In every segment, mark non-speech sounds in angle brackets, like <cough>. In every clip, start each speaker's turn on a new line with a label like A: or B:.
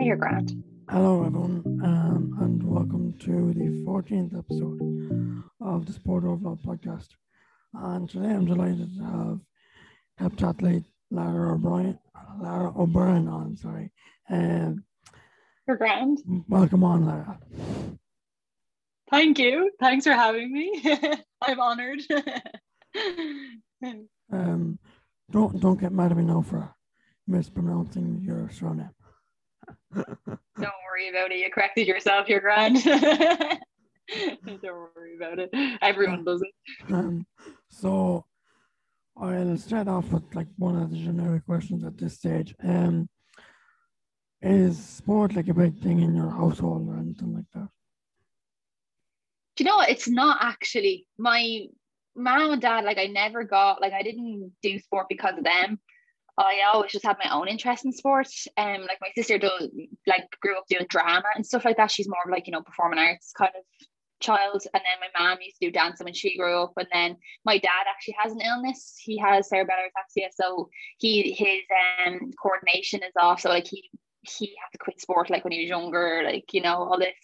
A: Hey, you're grand.
B: Hello, everyone, um, and welcome to the 14th episode of the Sport Overload podcast. And today I'm delighted to have heptathlete Lara O'Brien, Lara O'Brien on, sorry. Um,
A: You're grand.
B: welcome on, Lara.
A: Thank you. Thanks for having me. <laughs> I'm honored. <laughs>
B: Um, don't don't get mad at me now for mispronouncing your surname. <laughs>
A: Don't worry about it. You corrected yourself. You're grand. <laughs> Don't worry about it. Everyone does it.
B: Um, so I'll start off with like one of the generic questions at this stage. Um, is sport like a big thing in your household or anything like that?
A: Do you know what? It's not actually. My mom and dad, like, I never got, like, I didn't do sport because of them. I always just had my own interest in sports. Um, like my sister does, like, grew up doing drama and stuff like that. She's more of like you know performing arts kind of child. And then my mom used to do dancing when she grew up. And then my dad actually has an illness. He has cerebellar ataxia, so he his um coordination is off. So like he he had to quit sport like when he was younger, like you know all this.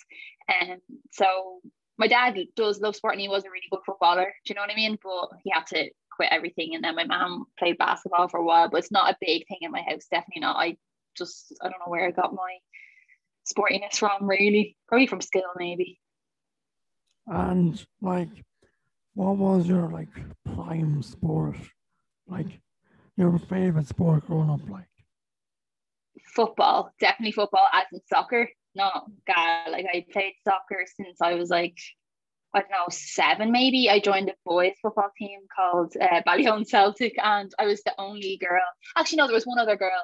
A: And um, so my dad does love sport and he was a really good footballer. Do you know what I mean? But he had to quit everything. And then my mom played basketball for a while, but it's not a big thing in my house. Definitely not. I just I don't know where I got my sportiness from. Really, probably from skill maybe.
B: And like, what was your like prime sport? Like your favorite sport growing up? Like,
A: Football, definitely football, as in soccer. No, God, like I played soccer since I was like I don't know, seven maybe. I joined a boys football team called uh, Ballyhone Celtic, and I was the only girl. Actually, no, there was one other girl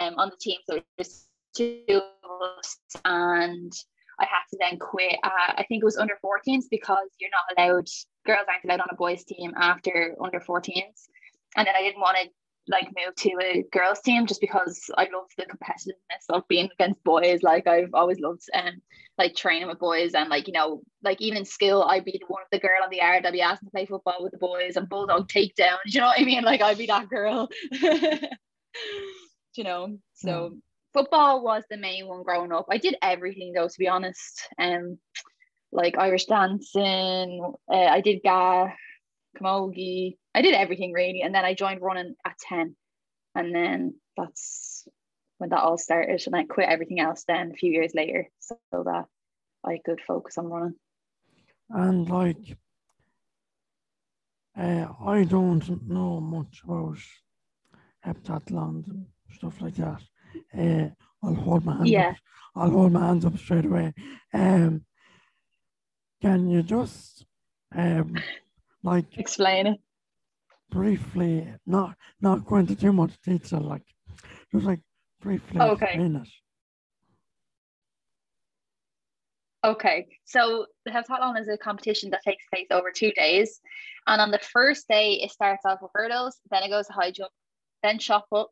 A: um, on the team, so there's two of us, and I had to then quit. Uh, I think it was under 14s because you're not allowed, girls aren't allowed on a boys team after under 14s. And then I didn't want to like move to a girls team just because I love the competitiveness of being against boys. Like I've always loved um like training with boys and like you know like even in school I'd be the one of the girl on the yard I'd be asking to play football with the boys and bulldog takedown. <laughs> You know what I mean? Like I'd be that girl. <laughs> you know, so
B: Yeah.
A: football was the main one growing up. I did everything though, to be honest. Um, like Irish dancing. Uh, I did ga, camogie. I did everything really, and then I joined running at ten, and then that's when that all started, and I quit everything else then a few years later, so that I could focus on running.
B: and like, uh, I don't know much about heptathlons and stuff like that. Uh, I'll hold my hands
A: Yeah.
B: up. I'll hold my hands up straight away. Um, can you just um, like
A: Explain it.
B: Briefly, not not go into too much detail, like it was like briefly
A: Okay.
B: explain it.
A: Okay, so the heptathlon is a competition that takes place over two days, and on the first day it starts off with hurdles, then it goes to high jump, then shot put,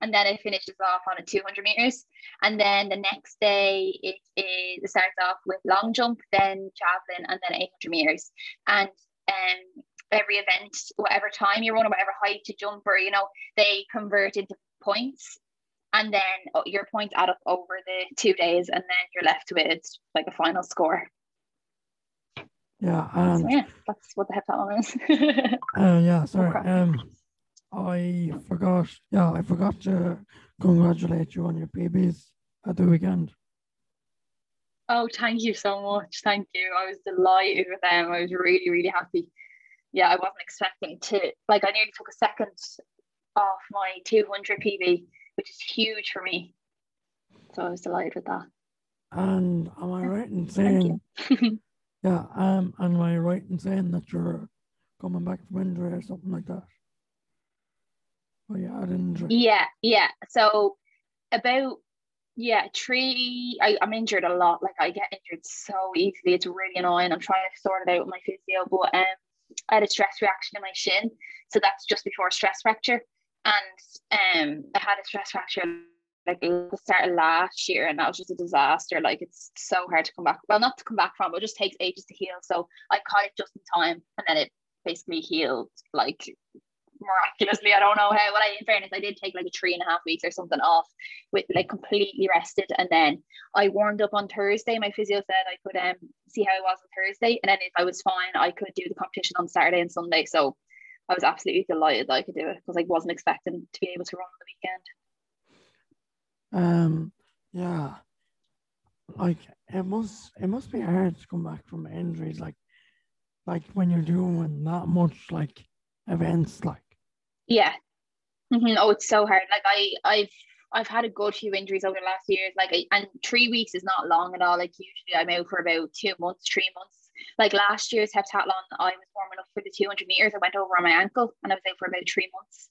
A: and then it finishes off on a 200 meters, and then the next day it is it starts off with long jump, then javelin, and then 800 meters, and um every event, whatever time you run or whatever height you jump, or you know they convert into points, and then oh, your points add up over the two days, and then you're left with like a final score.
B: Yeah,
A: So yeah, that's what the heptathlon is. <laughs>
B: uh, yeah, sorry. Um, I forgot. Yeah, I forgot to congratulate you on your PBs at the weekend.
A: oh, thank you so much. Thank you. I was delighted with them. I was really, really happy. Yeah, I wasn't expecting to like I nearly took a second off my 200 PB, which is huge for me. So I was delighted with that.
B: And am I right in saying? <laughs> Yeah. Um, am I right in saying that you're coming back from injury or something like that? Oh yeah, an injury.
A: Yeah, yeah. So about yeah, three. I, I'm injured a lot. Like I get injured so easily. It's really annoying. I'm trying to sort it out with my physio, but um, I had a stress reaction in my shin, so that's just before stress fracture, and um, I had a stress fracture like the start of last year, and that was just a disaster. Like it's so hard to come back. Well, not to come back from, but it just takes ages to heal. So I caught it just in time, and then it basically healed like miraculously. I don't know how. Well, I, in fairness, I did take like a three and a half weeks or something off with like completely rested, and then I warmed up on Thursday. My physio said I could um see how I was on Thursday, and then if I was fine, I could do the competition on Saturday and Sunday. So I was absolutely delighted that I could do it because I wasn't expecting to be able to run on
B: the weekend. Um. Yeah. Like it must. It must be hard to come back from injuries. Like, like when you're doing that much like events. Like.
A: Yeah. Mm-hmm. Oh, it's so hard. Like I, I've I've had a good few injuries over the last years. Like, I, and three weeks is not long at all. Like, usually I'm out for about two months, three months. Like last year's heptathlon, I was warming up for the 200 meters. I went over on my ankle and I was out for about three months.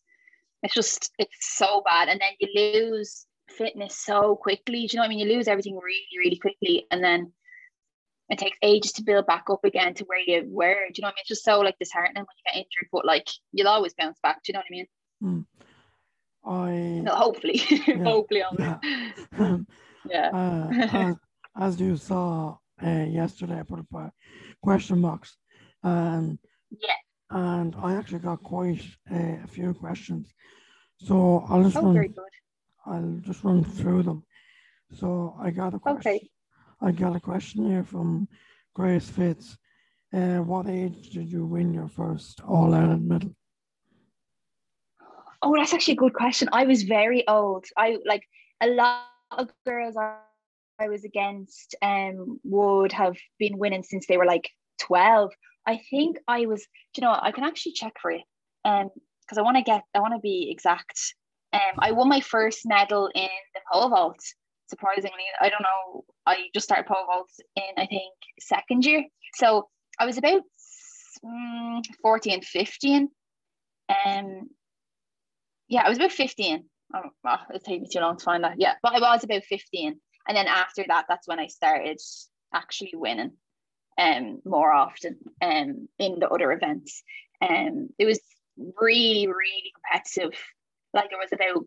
A: It's just, it's so bad. And then you lose fitness so quickly. Do you know what I mean? You lose everything really, really quickly. And then it takes ages to build back up again to where you were. Do you know what I mean? It's just so like disheartening when you get injured, but like you'll always bounce back. Do you know what I mean?
B: Mm. I
A: no, hopefully, <laughs> yeah, hopefully,
B: yeah. <laughs>
A: yeah.
B: Uh, as, as, you saw uh, yesterday, I put up a question box, and
A: yeah,
B: and I actually got quite uh, a few questions, so I'll just
A: oh,
B: run. I'll just run through them. So I got a question.
A: Okay.
B: I got a question here from Grace Fitz. Uh, what age did you win your first All Ireland medal?
A: Oh, that's actually a good question. I was very old. I like a lot of girls I, was against um would have been winning since they were like 12. I think I was, you know, I can actually check for you. Um, because I want to get I want to be exact. Um, I won my first medal in the pole vault. Surprisingly, I don't know. I just started pole vault in I think second year, so I was about um, 14, 15. Um, yeah, I was about 15. Oh, well, it takes me too long to find that. Yeah, but I was about 15. And then after that, that's when I started actually winning um more often um in the other events. Um it was really, really competitive. Like there was about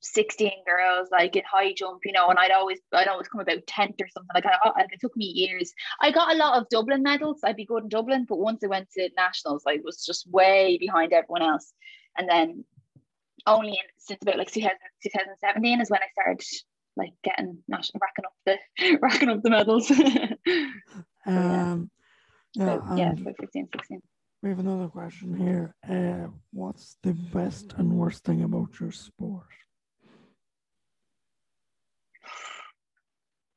A: 16 girls like in high jump, you know, and I'd always I'd always come about 10th or something. Like, I, like it took me years. I got a lot of Dublin medals. I'd be good in Dublin, but once I went to nationals, I was just way behind everyone else. And then only in, since about like 2000, 2017 is when I started like getting national racking up the <laughs> racking up the medals. <laughs>
B: um, yeah,
A: so, yeah, about 15, 16.
B: We have another question here. Uh, what's the best and worst thing about your sport?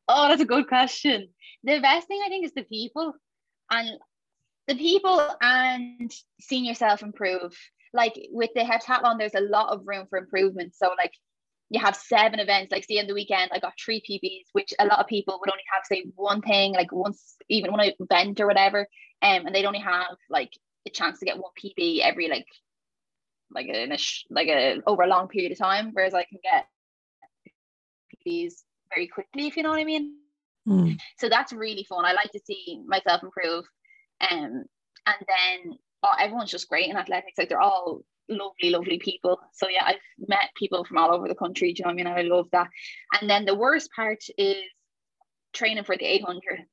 A: Oh, that's a good question. The best thing I think is the people and the people and seeing yourself improve like with the heptathlon, there's a lot of room for improvement. So like you have seven events, like see on the weekend, I got three PBs, which a lot of people would only have say one thing, like once even one event or whatever. Um, and they'd only have like a chance to get one PB every like like a like a over a long period of time, whereas I can get PBs very quickly, if you know what I mean.
B: Mm.
A: So that's really fun. I like to see myself improve. Um, and then oh, everyone's just great in athletics. Like they're all lovely, lovely people. So yeah, I've met people from all over the country. Do you know what I mean? I love that. And then the worst part is training for the 800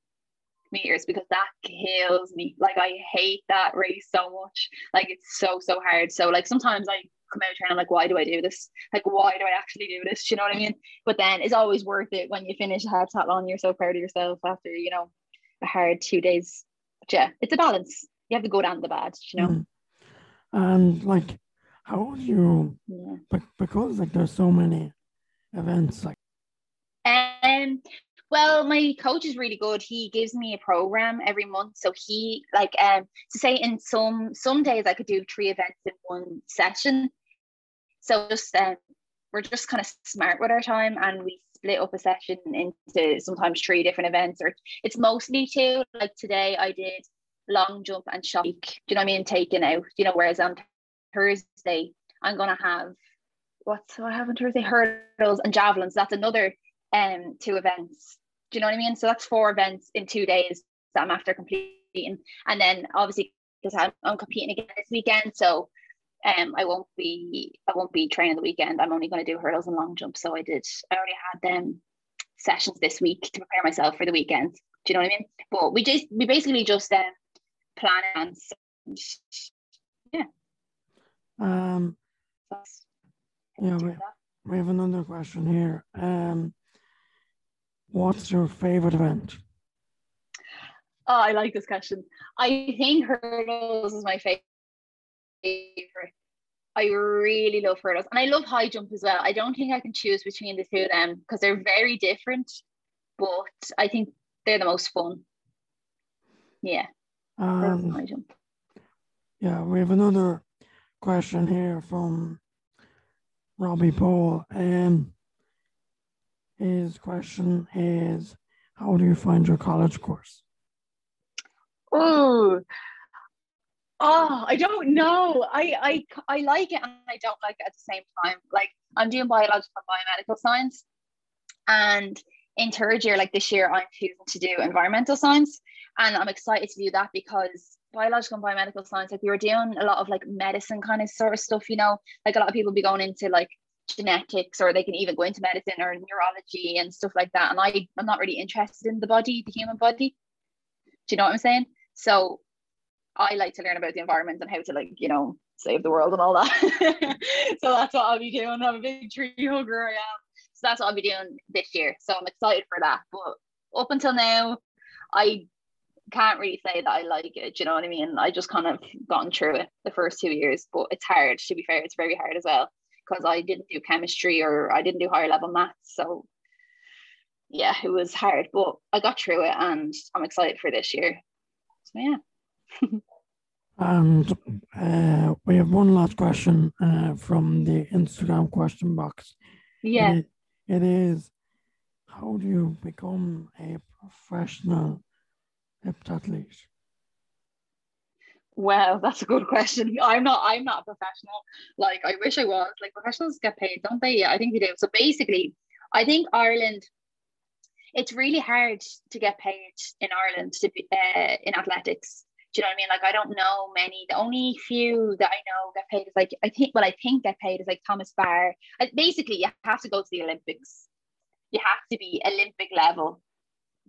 A: meters because that kills me. Like I hate that race so much. Like it's so so hard. So like sometimes I come out training like why do I do this? Like why do I actually do this? Do you know what I mean? But then it's always worth it when you finish a heptathlon. You're so proud of yourself after you know a hard two days. But yeah, it's a balance you have to go down the bad, you know. Mm.
B: And like, how do you? Yeah. because like there's so many events, like.
A: Um. Well, my coach is really good. He gives me a program every month. So he like um to say in some some days I could do three events in one session. So just um we're just kind of smart with our time and we split up a session into sometimes three different events or it's mostly two. Like today I did long jump and shot, do you know what I mean, taken out, you know, whereas on Thursday, I'm to have, what's what I have on Thursday? Hurdles and javelins. That's another um two events. Do you know what I mean? So that's four events in two days that I'm after completing. And then obviously, because I'm, I'm competing again this weekend, so um I won't be I won't be training the weekend. I'm only going to do hurdles and long jump. So I did I already had them sessions this week to prepare myself for the weekend. Do you know what I mean? But we just we basically just um plan and yeah.
B: Um,
A: That's-
B: Yeah, we- we have another question here. Um, what's your favorite event?
A: Oh, I like this question. I think hurdles is my favorite. I really love hurdles and I love high jump as well. I don't think I can choose between the two of them because they're very different, but I think they're the most fun. Yeah,
B: Um,
A: high jump.
B: yeah, we have another question here from Robbie Paul. Um, his question is, how do you find your college course?
A: Oh, oh, I don't know. I, I I like it and I don't like it at the same time. Like I'm doing biological and biomedical science, and in third year, like this year, I'm choosing to do environmental science, and I'm excited to do that because biological and biomedical science, like we were doing a lot of like medicine kind of sort of stuff, you know, like a lot of people be going into like genetics or they can even go into medicine or neurology and stuff like that. And I, I'm not really interested in the body, the human body. Do you know what I'm saying? So I like to learn about the environment and how to like, you know, save the world and all that. <laughs> so that's what I'll be doing. I'm a big tree hugger. I am. So that's what I'll be doing this year. So I'm excited for that. But up until now, I can't really say that I like it. You know what I mean? I just kind of gotten through it the first two years, but it's hard. To be fair, it's very hard as well because I didn't do chemistry or I didn't do higher level maths. So yeah, it was hard, but I got through it and I'm excited for this year. So yeah.
B: And uh, we have one last question uh, from the Instagram question box.
A: Yeah.
B: It, it is, how do you become a professional heptathlete?
A: Well, that's a good question. I'm not I'm not a professional. Like I wish I was. Like professionals get paid, don't they? Yeah, I think they do. So basically, I think Ireland it's really hard to get paid in Ireland to be uh, in athletics. Do you know what I mean? Like I don't know many. The only few that I know get paid is like I think what I think get paid is like Thomas Barr. Uh, Basically, you have to go to the Olympics. You have to be Olympic level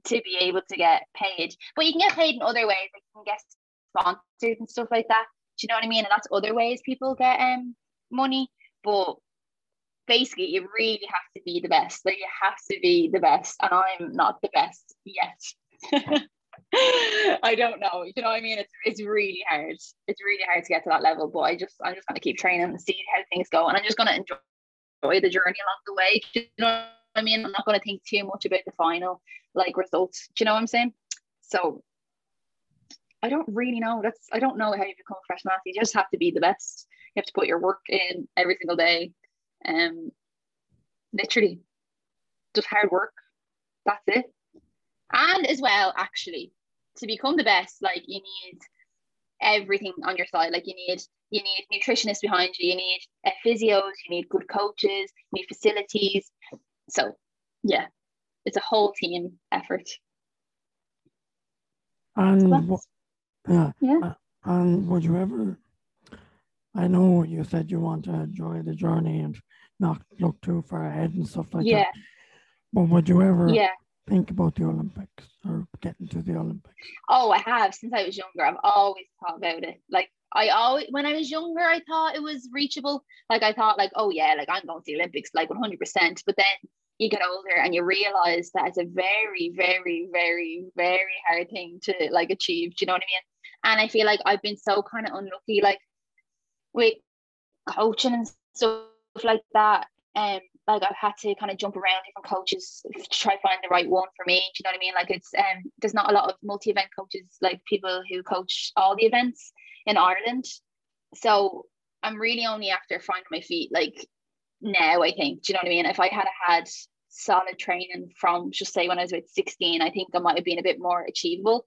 A: to be able to get paid. But you can get paid in other ways. Like you can get sponsored and stuff like that. Do you know what I mean? And that's other ways people get um money. But basically, you really have to be the best. Like you have to be the best, and I'm not the best yet. <laughs> <laughs> I don't know. You know what I mean? It's it's really hard. It's really hard to get to that level. But I just I'm just gonna keep training and see how things go, and I'm just gonna enjoy the journey along the way. You know what I mean? I'm not gonna think too much about the final like results. Do you know what I'm saying? So I don't really know. That's I don't know how you become a professional athlete. You just have to be the best. You have to put your work in every single day. Um literally just hard work. That's it. And as well, actually, to become the best, like you need everything on your side. Like you need you need nutritionists behind you, you need uh, physios, you need good coaches, you need facilities. So yeah, it's a whole team effort.
B: And wha- yeah,
A: Yeah.
B: uh, and would you ever? I know you said you want to enjoy the journey and not look too far ahead and stuff like
A: yeah,
B: that. But would you ever
A: yeah.
B: Think about the Olympics or getting to the Olympics?
A: Oh, I have since I was younger. I've always thought about it. Like I always, when I was younger, I thought it was reachable. Like I thought, like, oh yeah, like I'm going to the Olympics, like 100. percent But then you get older and you realize that it's a very, very, very, very hard thing to like achieve. Do you know what I mean? And I feel like I've been so kind of unlucky, like with coaching and stuff like that. Um, like I've had to kind of jump around different coaches to try find the right one for me. Do you know what I mean? Like it's um, there's not a lot of multi-event coaches, like people who coach all the events in Ireland. So I'm really only after finding my feet, like now. I think. Do you know what I mean? If I had had solid training from just say when I was about 16, I think I might have been a bit more achievable.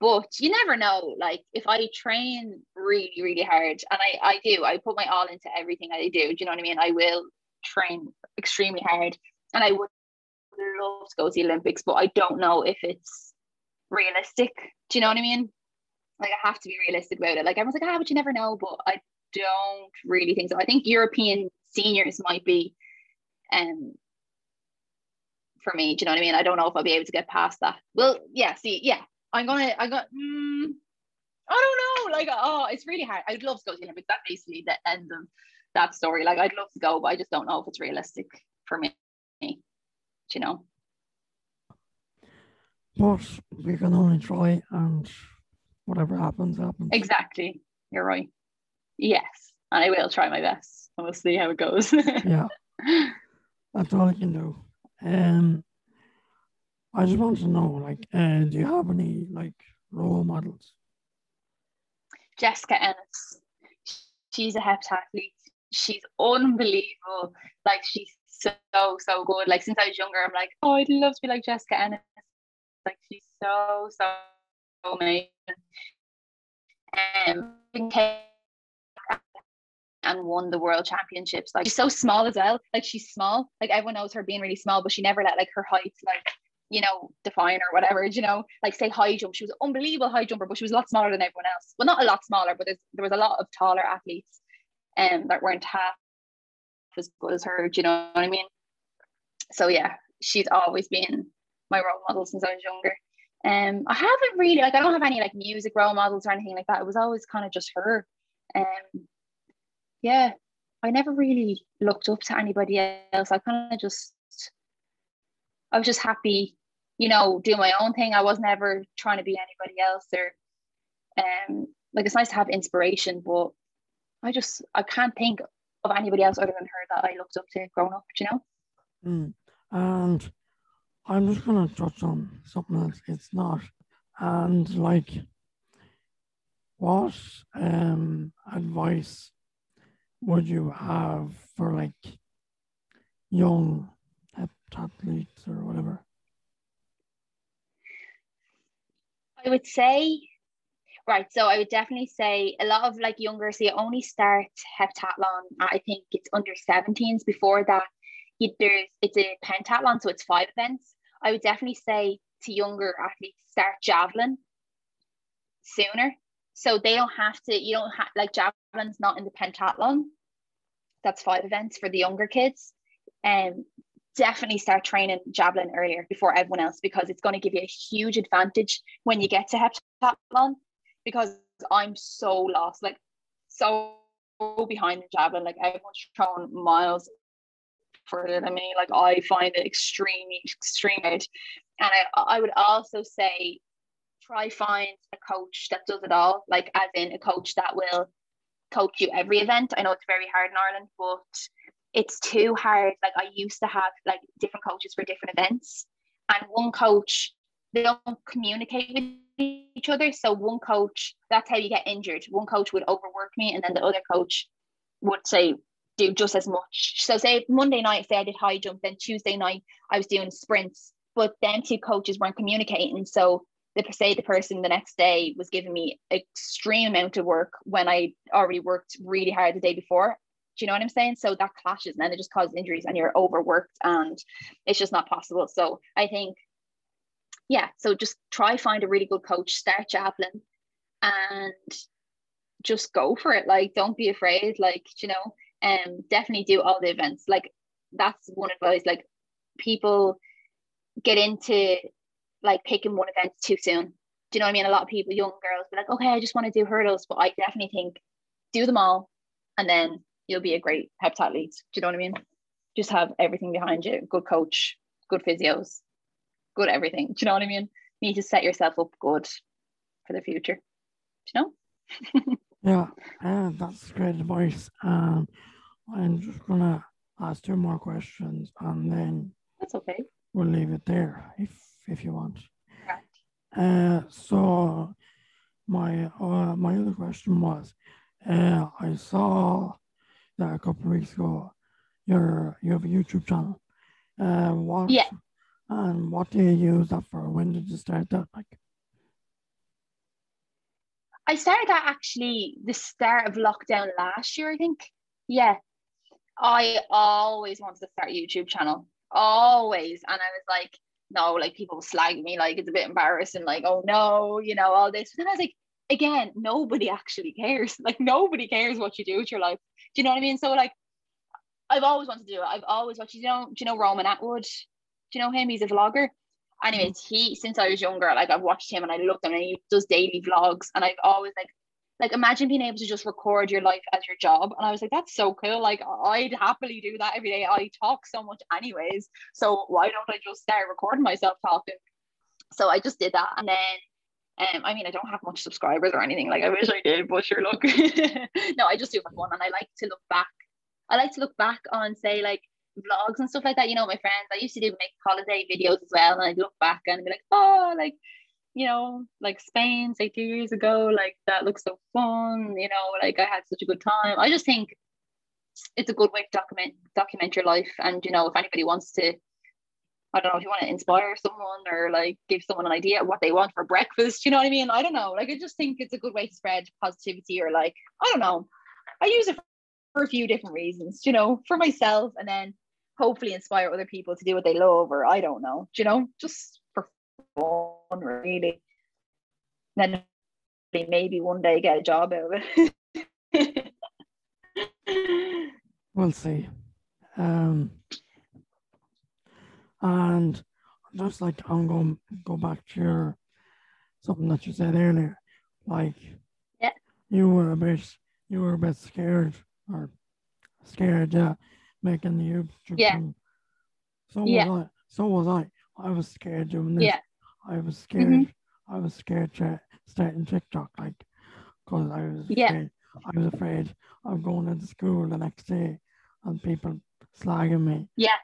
A: But you never know. Like if I train really, really hard, and I, I do, I put my all into everything I do. Do you know what I mean? I will train extremely hard, and I would love to go to the Olympics, but I don't know if it's realistic. Do you know what I mean? Like I have to be realistic about it. Like everyone's like, ah, but you never know. But I don't really think so. I think European seniors might be, um, for me. Do you know what I mean? I don't know if I'll be able to get past that. Well, yeah. See, yeah, I'm gonna. I got. Mm, I don't know. like, oh, it's really hard. I'd love to go to the Olympics. That's basically the end of that story. Like, I'd love to go, but I just don't know if it's realistic for me. Do you know?
B: But we can only try, and whatever happens, happens.
A: Exactly. You're right. Yes. And I will try my best. And we'll see how it goes. <laughs>
B: yeah. That's all I can do. Um, I just want to know, like, uh, do you have any like role models?
A: Jessica Ennis. She's a heptathlete. She's unbelievable. Like she's so so good. Like since I was younger, I'm like, oh, I'd love to be like Jessica Ennis. Like she's so so amazing. Um, and won the world championships. Like she's so small as well. Like she's small. Like everyone knows her being really small, but she never let like her height like you know define or whatever. You know, like say high jump. She was an unbelievable high jumper, but she was a lot smaller than everyone else. Well, not a lot smaller, but there was a lot of taller athletes um that weren't half as good as her. Do you know what I mean? So yeah, she's always been my role model since I was younger. Um, I haven't really like I don't have any like music role models or anything like that. It was always kind of just her. Um, yeah, I never really looked up to anybody else. I kind of just, I was just happy, you know, doing my own thing. I was never trying to be anybody else or, um, like it's nice to have inspiration, but I just I can't think of anybody else other than her that I looked up to growing up. You know.
B: Mm. And I'm just gonna touch on something else. It's not, and like, what um advice would you have for like young athletes or whatever?
A: I would say, right. So I would definitely say a lot of like younger, so you only start heptathlon. I think it's under 17s. Before that, there's it's a pentathlon, so it's five events. I would definitely say to younger athletes start javelin sooner so they don't have to you don't have like javelin's not in the pentathlon that's five events for the younger kids and um, definitely start training javelin earlier before everyone else because it's going to give you a huge advantage when you get to heptathlon because i'm so lost like so behind the javelin like everyone's throwing miles further than me like i find it extremely extremely and I, I would also say try find a coach that does it all, like as in a coach that will coach you every event. I know it's very hard in Ireland, but it's too hard. Like I used to have like different coaches for different events, and one coach they don't communicate with each other. So one coach, that's how you get injured. One coach would overwork me, and then the other coach would say do just as much. So say Monday night, say I did high jump, then Tuesday night I was doing sprints, but then two coaches weren't communicating. So the say the person the next day was giving me extreme amount of work when I already worked really hard the day before. Do you know what I'm saying? So that clashes and then it just causes injuries and you're overworked and it's just not possible. So I think, yeah, so just try find a really good coach, start javelin and just go for it. Like, don't be afraid. Like, you know, um, definitely do all the events. Like, that's one advice. Like, people get into like picking one event too soon. Do you know what I mean? A lot of people, young girls, be like, okay, I just want to do hurdles, but I definitely think do them all, and then you'll be a great heptathlete. Do you know what I mean? Just have everything behind you. Good coach, good physios, good everything. Do you know what I mean? You need to set yourself up good for the future. Do you
B: know? <laughs> yeah, uh, that's great advice. Um, I'm just gonna ask two more questions, and then
A: that's okay.
B: We'll leave it there. If if you want. Uh, so my uh, my other question was, uh, I saw that a couple of weeks ago, your you have a YouTube channel. Uh, what?
A: Yeah.
B: And what do you use that for? When did you start that? Like.
A: I started that actually the start of lockdown last year, I think. Yeah. I always wanted to start a YouTube channel. Always. And I was like, no, like people slag me, like it's a bit embarrassing, like, oh no, you know, all this. But then I was like, again, nobody actually cares. <laughs> Like nobody cares what you do with your life. Do you know what I mean? So like I've always wanted to do it. I've always watched, you know, do you know Roman Atwood? You know him? He's a vlogger. Anyways, he since I was younger, like I've watched him and I loved him and he does daily vlogs and I've always like like imagine being able to just record your life as your job and i was like that's so cool like i'd happily do that every day i talk so much anyways so why don't i just start recording myself talking so i just did that and then um, I mean, I don't have much subscribers or anything. Like I wish I did, but sure, look. <laughs> no, I just do fun, and I like to look back. I like to look back on, say, like vlogs and stuff like that. You know, my friends. I used to do make holiday videos as well, and I look back and be like, oh, like you know, like Spain, say two years ago, like that looks so fun, you know, like I had such a good time. I just think it's a good way to document document your life. And you know, if anybody wants to, I don't know, if you want to inspire someone or like give someone an idea what they want for breakfast, you know what I mean? I don't know. Like I just think it's a good way to spread positivity or like, I don't know. I use it for a few different reasons, you know, for myself and then hopefully inspire other people to do what they love or I don't know, you know, just for fun, really. Then maybe one day get a job out of it. <laughs>
B: we'll see. Um, and just like I'm going go back to your something that you said earlier, like
A: yeah,
B: you were a bit you were a bit scared or scared, yeah, making the YouTube.
A: Yeah.
B: So
A: yeah.
B: was I. So was I. I was scared doing this.
A: Yeah.
B: I was scared. Mm-hmm. I was scared to start TikTok, like, because I was
A: yeah.
B: Afraid, I was afraid of going into school the next day and people slagging me.
A: Yes.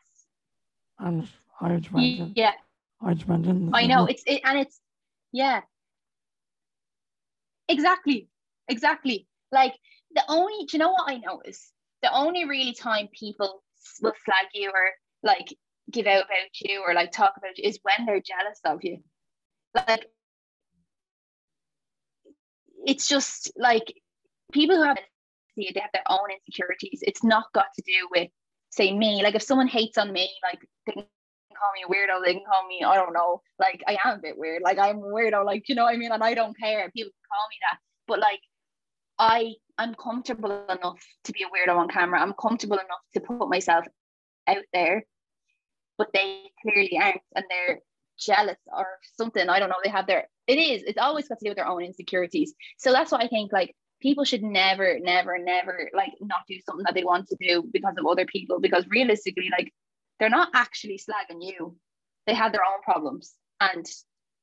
B: And I just went in.
A: Yeah.
B: I just went in.
A: I know it's it, and it's yeah. Exactly. Exactly. Like the only, do you know what I notice? The only really time people will flag you or like give out about you or like talk about you is when they're jealous of you. Like it's just like people who have they have their own insecurities. It's not got to do with say me. Like if someone hates on me, like they can call me a weirdo, they can call me, I don't know, like I am a bit weird. Like I'm a weirdo, like you know what I mean? And I don't care. People can call me that. But like I I'm comfortable enough to be a weirdo on camera. I'm comfortable enough to put myself out there but they clearly aren't and they're jealous or something. I don't know. They have their it is, it's always got to do with their own insecurities. So that's why I think like people should never, never, never like not do something that they want to do because of other people. Because realistically, like they're not actually slagging you. They have their own problems and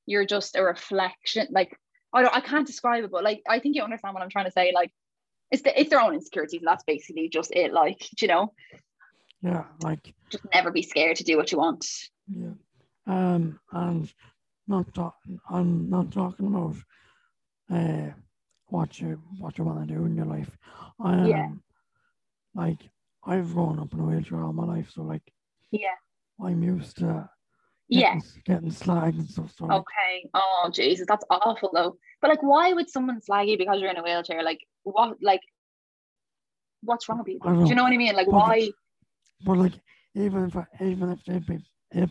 A: you're just a reflection. Like I don't I can't describe it, but like I think you understand what I'm trying to say. Like it's the, it's their own insecurities. That's basically just it. Like, you know.
B: Yeah, like
A: just never be scared to do what you want.
B: Yeah, um, and not talking. I'm not talking about uh what you what you want to do in your life. I am
A: yeah.
B: like I've grown up in a wheelchair all my life, so like
A: yeah,
B: I'm used to
A: yeah <laughs>
B: getting, slagged and stuff. So
A: okay. Oh Jesus, that's awful though. But like, why would someone slag you because you're in a wheelchair? Like, what? Like, what's wrong with you? Do you know what I mean? Like,
B: But-
A: why?
B: But like even if I, even if they, if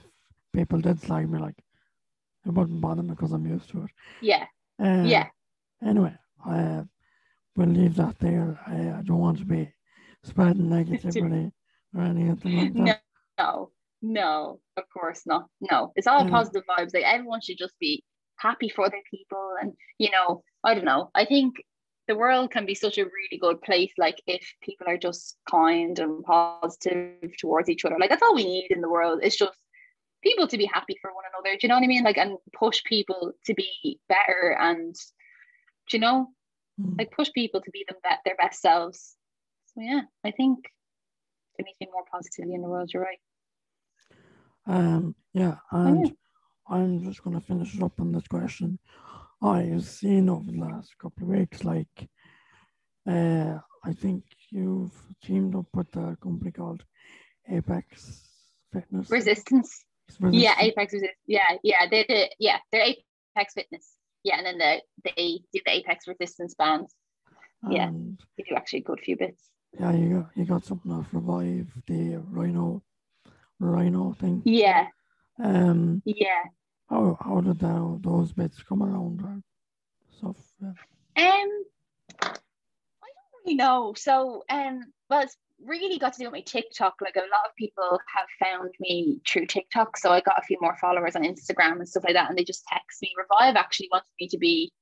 B: people did slag me, like it wouldn't bother me because I'm used to it.
A: Yeah,
B: Uh,
A: yeah,
B: Anyway, I uh, will leave that there. I, I don't want to be spreading <laughs> negativity or anything like that.
A: no, no. No, of course not. No, it's all
B: Yeah.
A: positive vibes. Like everyone should just be happy for other people, and you know, I don't know. I think the world can be such a really good place like if people are just kind and positive towards each other like that's all we need in the world it's just people to be happy for one another do you know what i mean like and push people to be better and do you know
B: Mm.
A: like push people to be them be- their best selves so yeah i think there needs to be more positivity in the world you're right
B: Um, yeah, and I'm just going to finish it up on this question. I've seen over the last couple of weeks, like, uh, I think you've teamed up with a company called Apex Fitness.
A: resistance
B: Resistance.
A: yeah apex resist yeah yeah they're the yeah they're apex fitness yeah and then the they do the apex resistance bands yeah.
B: And
A: they do actually a good few bits
B: yeah, you got, you got something off Revive, the Rhino, Rhino thing.
A: yeah
B: Um,
A: yeah
B: how, how did that, those bits come around or stuff? Yeah.
A: Um, I don't really know. So, um, well, it's really got to do with my TikTok. Like a lot of people have found me through TikTok, so I got a few more followers on Instagram and stuff like that, and they just text me. Revive actually wanted me to be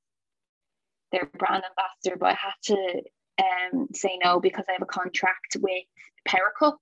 A: their brand ambassador, but I had to um say no because I have a contract with Pericut.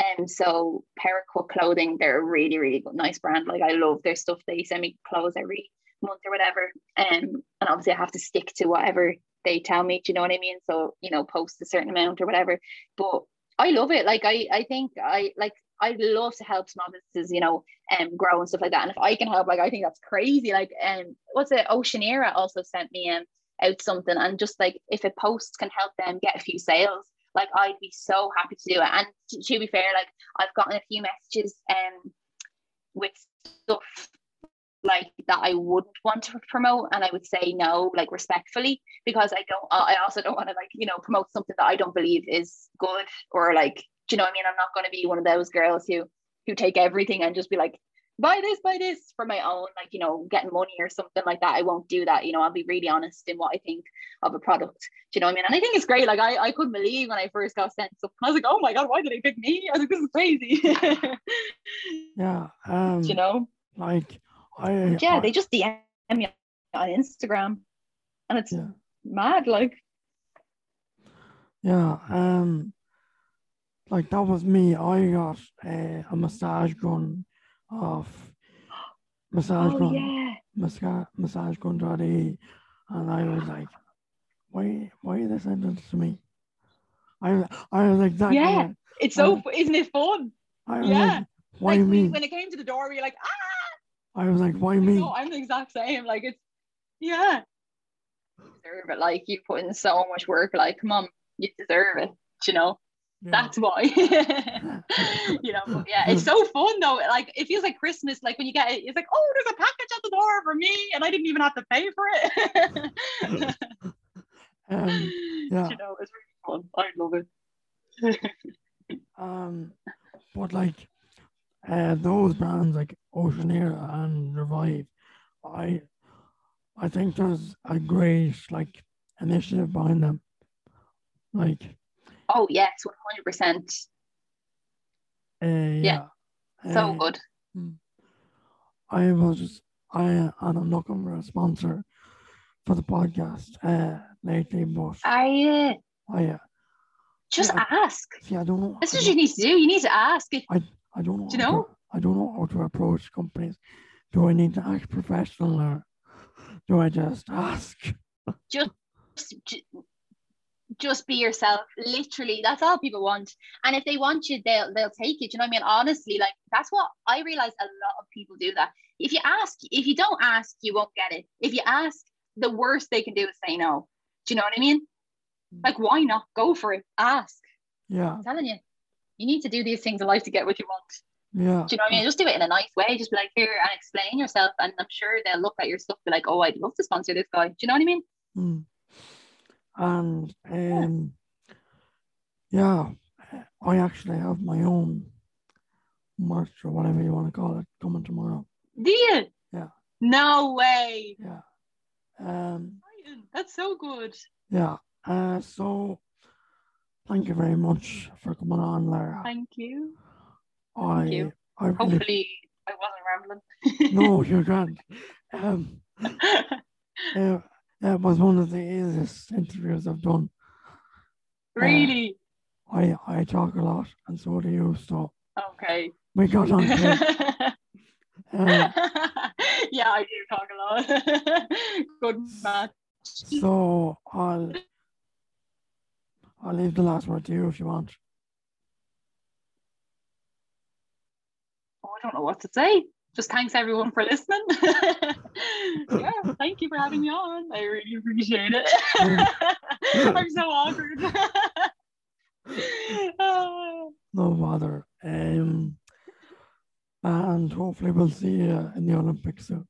A: And um, so Pericut clothing, they're a really, really good, nice brand. Like I love their stuff. They send me clothes every month or whatever. Um, and obviously I have to stick to whatever they tell me, do you know what I mean? So, you know, post a certain amount or whatever. But I love it. Like I I think I like I love to help small businesses, you know, um grow and stuff like that. And if I can help, like I think that's crazy. Like um what's it? Oceanera also sent me um out something and just like if a post can help them get a few sales, like I'd be so happy to do it. And to, to be fair, like I've gotten a few messages um with stuff like that I wouldn't want to promote and I would say no like respectfully because I don't I also don't want to like you know promote something that I don't believe is good or like do you know what I mean I'm not going to be one of those girls who who take everything and just be like buy this buy this for my own like you know getting money or something like that I won't do that you know I'll be really honest in what I think of a product do you know what I mean and I think it's great like I, I couldn't believe when I first got sent stuff I was like oh my god why did they pick me <laughs> I was like this is crazy
B: yeah <laughs> um
A: you know
B: like I,
A: yeah,
B: I,
A: they just DM me on Instagram, and it's
B: yeah.
A: mad. Like,
B: yeah, um, like that was me. I got uh, a massage gun off massage
A: oh yeah,
B: massage and I was like, why, why they send this to me? I, I was exactly.
A: yeah. It's so, isn't it fun?
B: I was
A: Yeah.
B: like, why
A: like
B: me?
A: when it came to the door, you're like, ah.
B: I was like, why me?
A: No, I'm the exact same. Like it's, yeah. You deserve it. Like you put in so much work. Like, come on, you deserve it. You know.
B: Yeah.
A: That's why. <laughs> you know, but yeah, it's so fun though. Like it feels like Christmas. Like when you get it, it's like, oh, there's a package at the door for me, and I didn't even have to pay for it. <laughs>
B: um, yeah.
A: You know, it's really fun. I love it. <laughs>
B: Um, but like, uh, those brands like Oceanera and Revive, I, I think there's a great like initiative behind them. Like,
A: oh yes, one hundred percent.
B: uh, yeah,
A: So
B: uh,
A: good.
B: I was I and I'm looking for a sponsor for the podcast uh lately, but
A: I uh,
B: I uh,
A: just
B: Yeah.
A: ask.
B: see I don't know.
A: This is what you need to do. You need to ask. If,
B: I don't know.
A: Do you know?
B: To, I don't know how to approach companies. Do I need to act professional or do I just ask?
A: just ju- just be yourself literally. That's all people want. And if they want you they'll they'll take it. You know what i mean? Honestly like that's what i realize a lot of people do that. If you ask if you don't ask you won't get it. If you ask the worst they can do is say no. Do you know what i mean? Like why not? Go for it. Ask.
B: Yeah,
A: i'm telling you you need to do these things in life to get what you want.
B: Yeah,
A: do you know what i mean? Just do it in a nice way. Just be like here and explain yourself. And i'm sure they'll look at your stuff be like oh i'd love to sponsor this guy. Do you know what i mean?
B: Mm. And um, yeah, I actually have my own merch or whatever you want to call it coming tomorrow.
A: do you
B: Yeah.
A: no way
B: Yeah. Um.
A: That's so good.
B: Yeah. Uh. So, thank you very much for coming on, Lara.
A: Thank you.
B: I.
A: you.
B: I really.
A: Hopefully, I wasn't rambling.
B: No, <laughs> you're grand. Um. <laughs> Uh, it was one of the easiest interviews I've done.
A: really?
B: I I talk a lot, and so do you. So
A: Okay.
B: we got on. <laughs> Uh, <laughs>
A: yeah, I do talk a lot. <laughs> good match.
B: so I'll I'll leave the last word to you if you want.
A: Oh, I don't know what to say. Just thanks everyone for listening. <laughs> yeah, thank you for having me on. I really appreciate it. <laughs> I'm so awkward. Oh. <laughs>
B: No bother. Um, and hopefully we'll see you in the Olympics soon.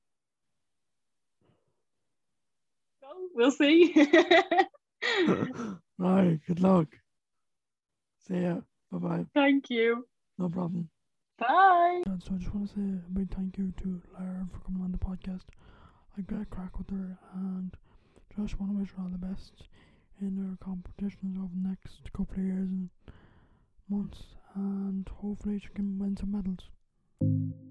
A: we'll see.
B: right. Good luck. See ya. Bye bye.
A: thank you.
B: No problem.
A: Bye.
B: So I just want to say a big thank you to Lara for coming on the podcast. I got a crack with her and just want to wish her all the best in her competitions over the next couple of years and months and hopefully she can win some medals.